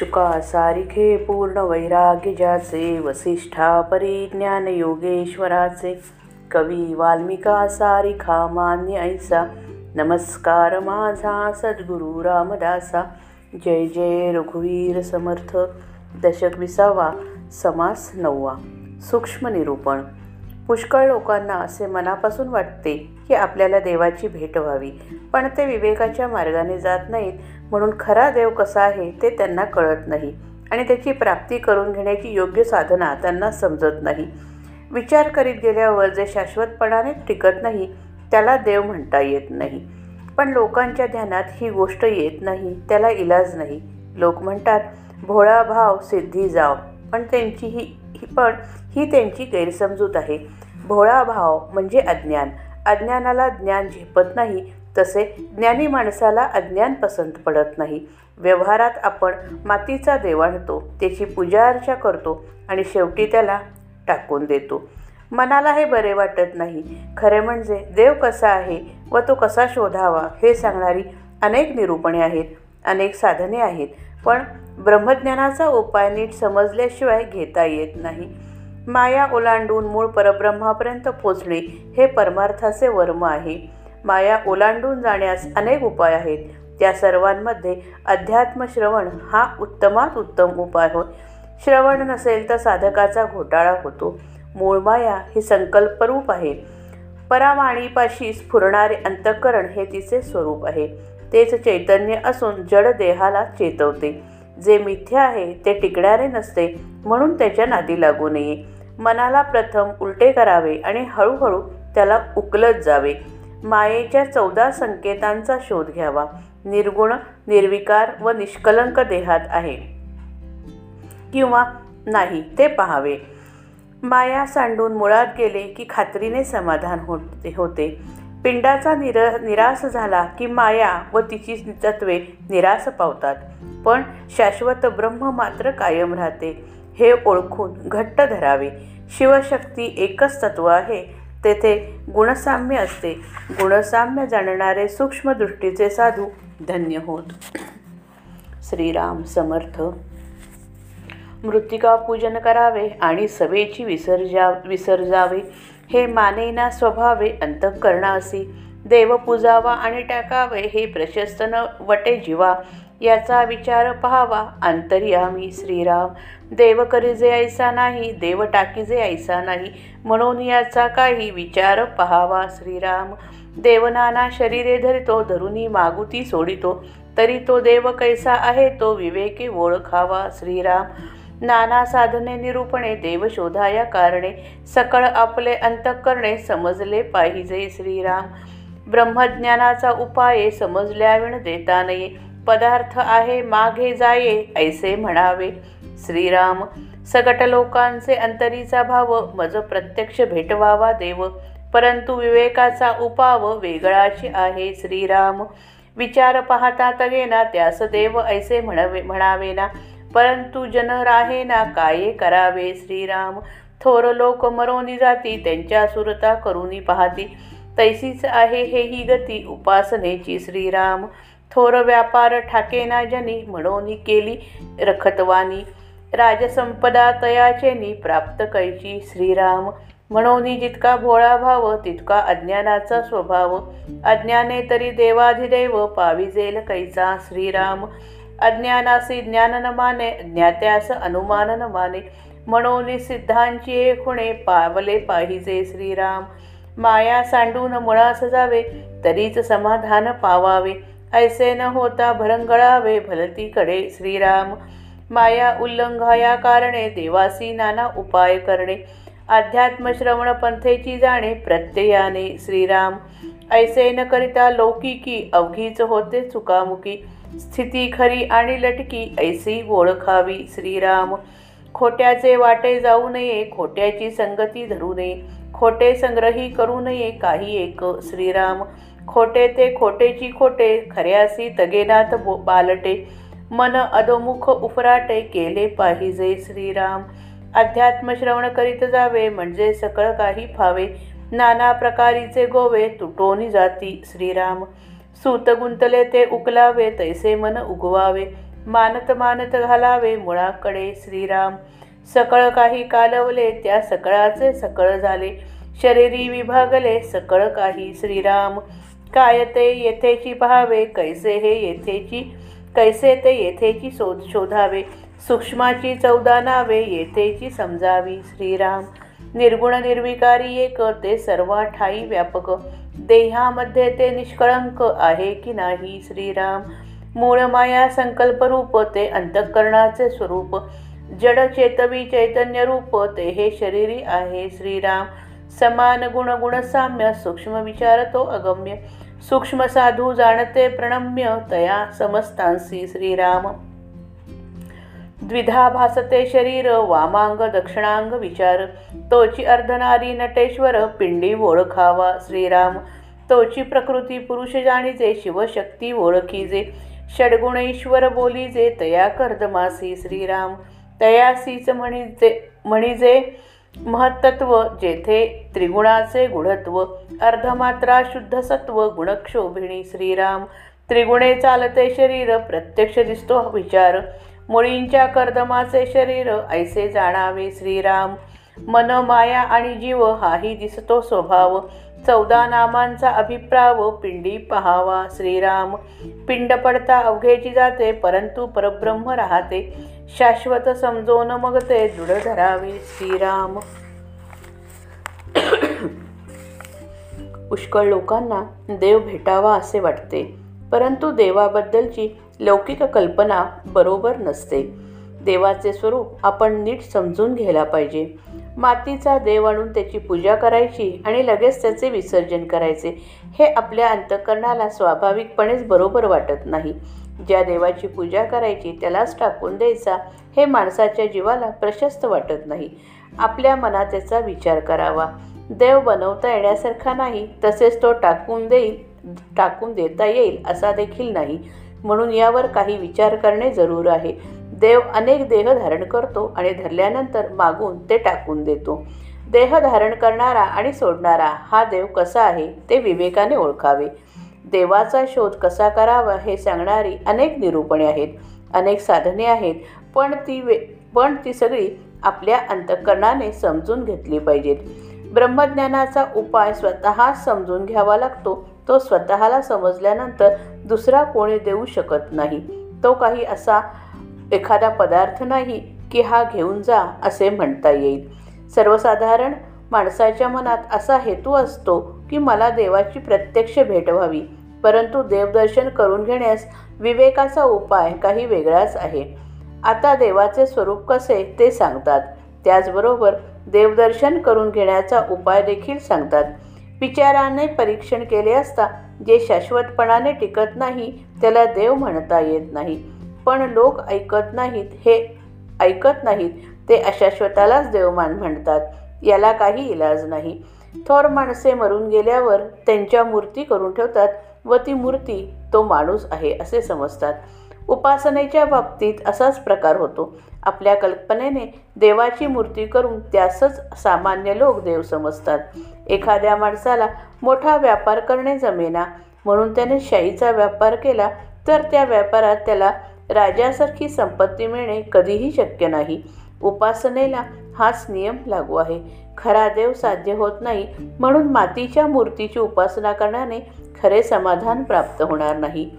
शुका सारिखे पूर्ण वैराग्य ज्याचे वसिष्ठा परिज्ञान योगेश्वराचे कवी वाल्मिका सारिखा मान्य ऐसा। नमस्कार माझा सद्गुरु रामदासा। जय जय रघुवीर समर्थ। दशक विसावा समास नववा। सूक्ष्म निरूपण। पुष्कळ लोकांना असे मनापासून वाटते की आपल्याला देवाची भेट व्हावी. पण ते विवेकाच्या मार्गाने जात नाहीत म्हणून खरा देव कसा आहे ते त्यांना कळत नाही आणि त्याची प्राप्ती करून घेण्याची योग्य साधना त्यांना समजत नाही. विचार करीत गेल्यावर जे शाश्वतपणाने टिकत नाही त्याला देव म्हणता येत नाही. पण लोकांच्या ध्यानात ही गोष्ट येत नाही त्याला इलाज नाही. लोक म्हणतात भोळा भाव सिद्धी जाव. पण त्यांची ही ही पण ही त्यांची गैरसमजूत आहे. भोळा भाव म्हणजे अज्ञान. अज्ञानाला ज्ञान झेपत नाही तसे ज्ञानी माणसाला अज्ञान पसंत पडत नाही. व्यवहारात आपण मातीचा देवाणतो त्याची पूजा अर्चा करतो आणि शेवटी त्याला टाकून देतो. मनाला हे बरे वाटत नाही. खरे म्हणजे देव कसा आहे व तो कसा शोधावा हे सांगणारी अनेक निरूपणे आहेत अनेक साधने आहेत. पण ब्रह्मज्ञानाचा उपाय नीट समजल्याशिवाय घेता येत नाही. माया ओलांडून मूळ परब्रह्मापर्यंत पोचणे हे परमार्थाचे वर्म आहे. माया ओलांडून जाण्यास अनेक उपाय आहेत. त्या सर्वांमध्ये अध्यात्म श्रवण हा उत्तमात उत्तम उपाय होय. श्रवण नसेल तर साधकाचा घोटाळा होतो. मूळ माया ही संकल्परूप आहे. परामाणीपाशी स्फुरणारे अंतःकरण हे तिचे स्वरूप आहे. तेच चैतन्य असून जड देहाला चेतवते. जे मिथ्य आहे ते टिकणारे नसते म्हणून त्याच्या नादी लागू नये. मनाला प्रथम उलटे करावे आणि हळूहळू त्याला उकलत जावे. मायेच्या चौदा संकेतांचा शोध घ्यावा. निर्गुण निर्विकार व निष्कलंक देहात आहे. किंवा नाही ते पहावे. माया सांडून मुळात गेले की खात्रीने समाधान होते होते. पिंडाचा निर निराश झाला की माया व तिची तत्वे निराश पावतात. पण शाश्वत ब्रह्म मात्र कायम राहते. हे ओळखून घट्ट धरावे. शिवशक्ती एकच तत्व आहे. तेथे गुणसाम्य असते. गुणसाम्य जाणणारे सूक्ष्मदृष्टीचे साधू धन्य होत. श्रीराम समर्थ. मृत्तिका पूजन करावे आणि सभेची विसर्जा विसर्जावे. हे मानेना स्वभावे अंतःकरणा असी. देवपूजावा आणि टाकावे हे प्रशस्त न वटे जीवा. याचा विचार पहावा अंतर्यामी श्रीराम. देव करीजे ऐसा नाही देव टाकीजे ऐसा नाही म्हणून याचा काही विचार पहावा श्रीराम. देवनाना शरीरे धरितो धरुनी मागुती सोडितो. तरी तो देव कैसा आहे तो विवेके ओळखावा श्रीराम. नाना साधने निरूपणे देवशोधाया कारणे सकळ आपले अंतकरणे समजले पाहिजे श्रीराम. ब्रह्मज्ञानाचा उपाय समजल्याविण देता नये. पदार्थ आहे मागे जाये ऐसे म्हणावे. श्रीराम सगट लोकांचे अंतरीचा भाव मज प्रत्यक्ष भेटवावा देव. परंतु विवेकाचा उपाव वेगळाची आहे श्रीराम. विचार पाहता तगेना त्यास देव ऐसे म्हणावे म्हणावेना. परंतु जन राहे ना काये करावे श्रीराम? थोर लोक मरोनी जाती त्यांच्या सुरता करुनी पाहती. तैसीच आहे हे ही गती उपासनेची श्रीराम. थोर व्यापार ठाकेना जनी म्हणून केली रखतवानी. राजसंपदा तयाचेनी प्राप्त कैची श्रीराम. म्हणून जितका भोळा भाव तितका अज्ञानाचा स्वभाव. अज्ञाने तरी देवाधिदेव पाविजेल कैचा श्रीराम. अज्ञानासी ज्ञान न माने ज्ञात्यास अनुमान न माने म्हणून सिद्धांची एक खुणे पावले पाहिजे श्रीराम. माया सांडून मुळास जावे तरीच समाधान पावावे. ऐसे न होता भरंगळावे भलतीकडे श्रीराम. माया उल्लंघाया कारणे देवासी नाना उपाय करणे. अध्यात्म श्रवण पंथेची जाणे प्रत्ययाने श्रीराम. ऐसे न करिता लौकिकी अवघीच होते चुकामुकी. स्थिती खरी आणि लटकी ऐसी ओळखावी श्रीराम. खोट्याचे वाटे जाऊ नये खोट्याची संगती धरू नये खोटे संग्रही करू नये काही एक श्रीराम. खोटे ते खोटेची खोटे खऱ्यासी तगेनाथ बालटे. मन अधोमुख उफराटे केले पाहिजे श्रीराम. अध्यात्म श्रवण करीत जावे म्हणजे सकळ काही फावे. नाना प्रकारीचे गोवे तुटोनी जाती श्रीराम. सूत गुंतले ते उकलावे तैसे मन उगवावे. मानत मानत घालावे मुळाकडे श्रीराम. सकळ काही कालवले त्या सकळाचे सकळ झाले. शरीरी विभागले सकळ काही श्रीराम. काय ते येथेची पहावे कैसे हे येथेची कैसे ते येथेची शोध शोधावे. सूक्ष्माची चौदा नावे येथेची समजावी श्रीराम. निर्गुण निर्विकारी एक ते सर्व ठाई व्यापक. देहामध्ये ते निष्कळंक आहे की नाही श्रीराम? मूळ माया संकल्परूप ते अंतःकरणाचे स्वरूप जड चेतवी चैतन्य रूप ते हे शरीरी आहे. श्रीराम समान गुण गुण साम्य सूक्ष्म विचार तो अगम्य सूक्ष्म साधू जाणते प्रणम्य तया समस्तांसी श्रीराम. द्विधा भासते शरीर वामांग दक्षिणांग विचार तोची अर्धनारी नटेश्वर पिंडी ओळखावा श्रीराम. तोची प्रकृती पुरुष जाणीजे शिवशक्ती ओळखीजे. षडगुणेश्वर बोलीजे तया कर्दमासी श्रीराम. तयासीच म्हणीजे म्हणीजे महत्त्व जेथे त्रिगुणाचे गुणत्व. अर्धमात्रा शुद्ध सत्व गुणक्षोभिणी श्रीराम. त्रिगुणे चालते शरीर प्रत्यक्ष दिसतो विचार. मुळींच्या कर्दमाचे शरीर ऐसे जाणावे श्रीराम. मन माया आणि जीव हाही दिसतो स्वभाव. चौदा नामांचा अभिप्राव पिंडी पहावा श्रीराम. पिंड पडता अवघेची जाते परंतु परब्रह्म राहते. शाश्वत समजोन मग ते दृढ धरावे श्रीराम. पुष्कळ लोकांना देव भेटावा असे वाटते परंतु देवाबद्दलची लौकिक कल्पना बरोबर नसते. देवाचे स्वरूप आपण नीट समजून घ्यायला पाहिजे. मातीचा देव आणून त्याची पूजा करायची आणि लगेच त्याचे विसर्जन करायचे. हे आपल्या अंतकरणाला स्वाभाविकपणेच बरोबर वाटत नाही. ज्या देवाची पूजा करायची त्यालाच टाकून द्यायचा हे माणसाच्या जीवाला प्रशस्त वाटत नाही. आपल्या मनात त्याचा विचार करावा. देव बनवता येण्यासारखा नाही तसेच तो टाकून देईल टाकून देता येईल असा देखील नाही. म्हणून यावर काही विचार करणे जरूर आहे. देव अनेक देह धारण करतो आणि धरल्यानंतर मागून ते टाकून देतो. देह धारण करणारा आणि सोडणारा हा देव कसा आहे ते विवेकाने ओळखावे. देवाचा शोध कसा करावा हे सांगणारी अनेक निरूपणे आहेत अनेक साधने आहेत पण ती वे पण ती सगळी आपल्या अंतःकरणाने समजून घेतली पाहिजेत. ब्रह्मज्ञानाचा उपाय स्वतः समजून घ्यावा लागतो. तो स्वतःला समजल्यानंतर दुसरा कोणी देऊ शकत नाही. तो काही असा एखादा पदार्थ नाही की हा घेऊन जा असे म्हणता येईल. सर्वसाधारण माणसाच्या मनात असा हेतू असतो की मला देवाची प्रत्यक्ष भेट व्हावी परंतु देवदर्शन करून घेण्यास विवेकाचा उपाय काही वेगळाच आहे. आता देवाचे स्वरूप कसे ते सांगतात. त्याचबरोबर देवदर्शन करून घेण्याचा उपाय देखील सांगतात. विचाराने परीक्षण केले असता जे शाश्वतपणाने टिकत नाही त्याला देव म्हणता येत नाही. पण लोक ऐकत नाहीत हे ऐकत नाहीत ते अशाश्वतालाच देवमान म्हणतात. याला काही इलाज नाही. थोर माणसे मरून गेल्यावर त्यांच्या मूर्ती करून ठेवतात व ती मूर्ती तो माणूस आहे असे समजतात. उपासनेच्या बाबतीत असाच प्रकार होतो. आपल्या कल्पनेने देवाची मूर्ती करून त्यासच सामान्य लोक देव समजतात. एखाद्या माणसाला मोठा व्यापार करणे जमेना. म्हणून त्याने शाईचा व्यापार केला तर त्या व्यापारात त्याला राजासारखी संपत्ती मिळणे कधीही शक्य नाही. उपासनेला हाच नियम लागू आहे. खरा देव साध्य होत नाही म्हणून मातीच्या मूर्तीची उपासना करण्याने खरे समाधान प्राप्त होणार नाही.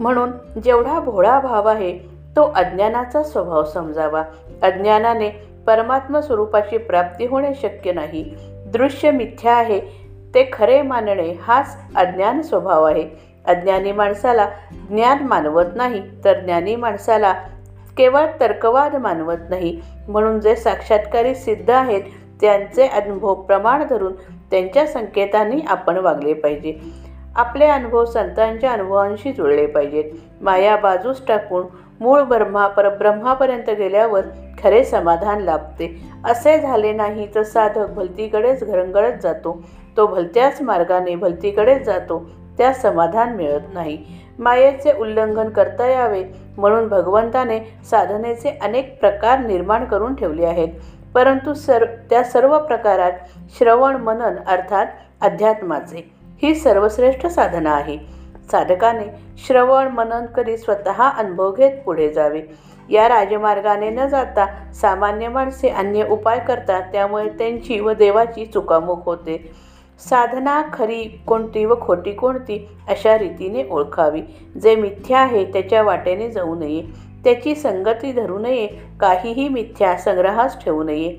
म्हणून जेवढा भोळा भाव आहे तो अज्ञानाचा स्वभाव समजावा. अज्ञानाने परमात्मा स्वरूपाची प्राप्ती होणे शक्य नाही. दृश्य मिथ्या आहे ते खरे मानणे हाच अज्ञान स्वभाव आहे. अज्ञानी माणसाला ज्ञान मानवत नाही तर ज्ञानी माणसाला केवळ तर्कवाद मानवत नाही. म्हणून जे साक्षात्कारी सिद्ध आहेत त्यांचे अनुभव प्रमाण धरून त्यांच्या संकेतांनी आपण वागले पाहिजे. आपले अनुभव संतांच्या अनुभवांशी जुळले पाहिजेत. माया बाजूस टाकून मूळ ब्रह्मा परब्रह्मापर्यंत गेल्यावर खरे समाधान लाभते. असे झाले नाही तर साधक भलतीकडेच घरंगळत जातो. तो भलत्याच मार्गाने भलतीकडेच जातो. त्यास समाधान मिळत नाही. मायेचे उल्लंघन करता यावे म्हणून भगवंताने साधनेचे अनेक प्रकार निर्माण करून ठेवले आहेत. परंतु सर त्या सर्व प्रकारात श्रवण मनन अर्थात अध्यात्माचे ही सर्वश्रेष्ठ साधना आहे. साधकाने श्रवण मनन करी स्वतः अनुभव घेत पुढे जावे. या राजमार्गाने न जाता सामान्य माणसे अन्य उपाय करतात त्यामुळे त्यांची व देवाची चुकामुख होते. साधना खरी कोणती व खोटी कोणती अशा रीतीने ओळखावी. जे मिथ्या आहे त्याच्या वाटेने जाऊ नये. त्याची संगती धरू नये. काहीही मिथ्या संग्रहास ठेवू नये.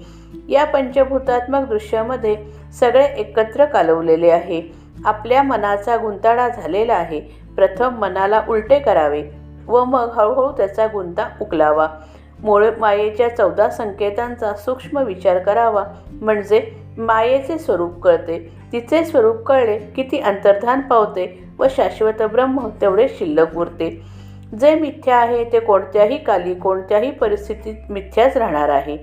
या पंचभूतात्मक दृश्यामध्ये सगळे एकत्र कालवलेले आहे. आपल्या मनाचा गुंताडा झालेला आहे. प्रथम मनाला उलटे करावे व मग हळूहळू त्याचा गुंता उकलावा. मूळ मायेच्या चौदा संकेतांचा सूक्ष्म विचार करावा. म्हणजे मायेचे स्वरूप कळते. तिचे स्वरूप कळले की ती अंतर्धान पावते व शाश्वत ब्रह्म तेवढे शिल्लक उरते. जे मिथ्या आहे ते कोणत्याही काली कोणत्याही परिस्थितीत मिथ्याच राहणार आहे.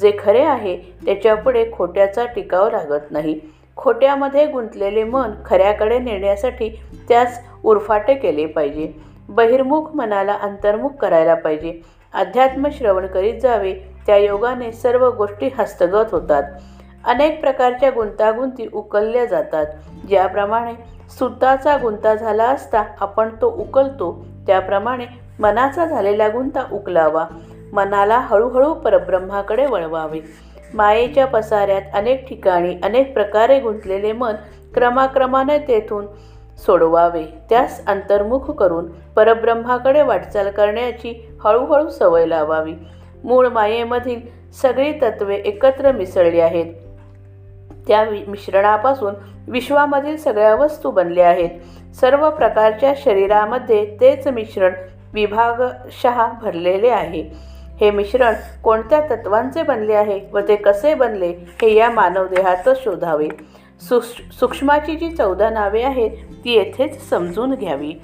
जे खरे आहे त्याच्यापुढे खोट्याचा टिकाव लागत नाही. खोट्यामध्ये गुंतलेले मन खऱ्याकडे नेण्यासाठी त्यास उरफाटे केले पाहिजे. बहिर्मुख मनाला अंतर्मुख करायला पाहिजे. अध्यात्म श्रवण करीत जावे त्या योगाने सर्व गोष्टी हस्तगत होतात. अनेक प्रकारच्या गुंतागुंती उकलल्या जातात. ज्याप्रमाणे सुताचा गुंता झाला असता आपण तो उकलतो त्याप्रमाणे मनाचा झालेला गुंता उकलावा. मनाला हळूहळू परब्रह्माकडे वळवावे. मायेच्या पसाऱ्यात अनेक ठिकाणी अनेक प्रकारे गुंतलेले मन क्रमाक्रमाने तेथून सोडवावे. त्यास अंतर्मुख करून परब्रह्माकडे वाटचाल करण्याची हळूहळू सवय लावावी. मूळ मायेमधील सगळी तत्वे एकत्र मिसळली आहेत. त्या मिश्रणापासून विश्वामधील सगळ्या वस्तू बनल्या आहेत. सर्व प्रकारच्या शरीरामध्ये तेच मिश्रण विभागशः भरलेले आहे. हे मिश्रण कोणत्या तत्वांचे बनले आहे व ते कसे बनले हे या मानवदेहातच शोधावे. सुक्ष सूक्ष्माची जी चौदा नावे आहेत ती येथेच समजून घ्यावी.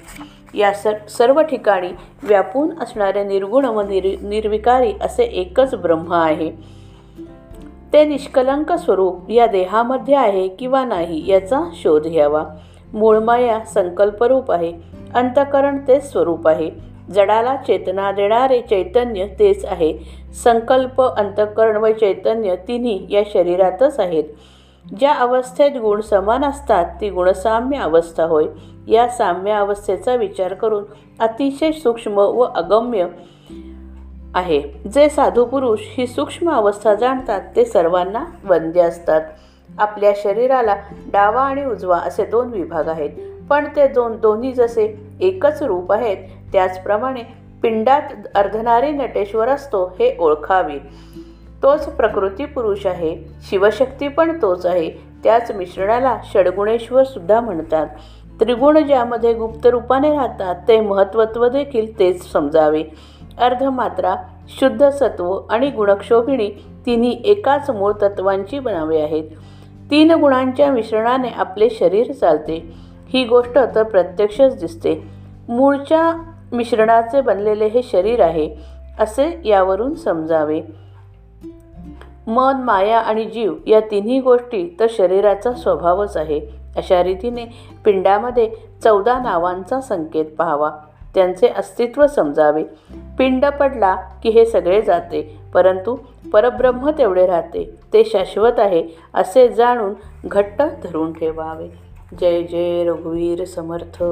या सर सर्व ठिकाणी व्यापून असणारे निर्गुण व निर निर्विकारी असे एकच ब्रह्म आहे. ते निष्कलंक स्वरूप या देहामध्ये आहे किंवा नाही याचा शोध घ्यावा. मूळमाया संकल्परूप आहे अंतकरण तेच स्वरूप आहे. जडाला चेतना देणारे चैतन्य तेच आहे. संकल्प अंतकरण व चैतन्य तिन्ही या शरीरातच आहेत. ज्या अवस्थेत गुण समान असतात ती गुणसाम्य अवस्था होय. या साम्य अवस्थेचा विचार करून अतिशय सूक्ष्म व अगम्य आहे. जे साधू पुरुष ही सूक्ष्म अवस्था जाणतात ते सर्वांना वंद्य असतात. आपल्या शरीराला डावा आणि उजवा असे दोन विभाग आहेत. पण ते दोन दोन्ही जसे एकच रूप आहेत त्याचप्रमाणे पिंडात अर्धनारी नटेश्वर असतो हे ओळखावे. तोच प्रकृती पुरुष आहे. शिवशक्ती पण तोच आहे. त्याच मिश्रणाला षडगुणेश्वर सुद्धा म्हणतात. त्रिगुण ज्यामध्ये गुप्त रूपाने राहतात ते महत्त्वत्व देखील तेच समजावे. अर्धमात्रा शुद्ध सत्व आणि गुणक्षोभिणी तिन्ही एकाच मूळ तत्वांची बनावे आहेत. तीन गुणांच्या मिश्रणाने आपले शरीर चालते. ही गोष्ट तर प्रत्यक्षच दिसते. मूळच्या मिश्रणाचे बनलेले हे शरीर आहे असे यावरून समजावे. मन माया आणि जीव या तिन्ही गोष्टी तर शरीराचा स्वभावच आहे. अशा रीतीने पिंडामध्ये चौदा नावांचा संकेत पाहावा. त्यांचे अस्तित्व समजावे. पिंड पडला की हे सगळे जाते. परंतु परब्रह्म तेवढे राहते. ते शाश्वत आहे असे जाणून घट्ट धरून ठेवावे. जय जय रघुवीर समर्थ.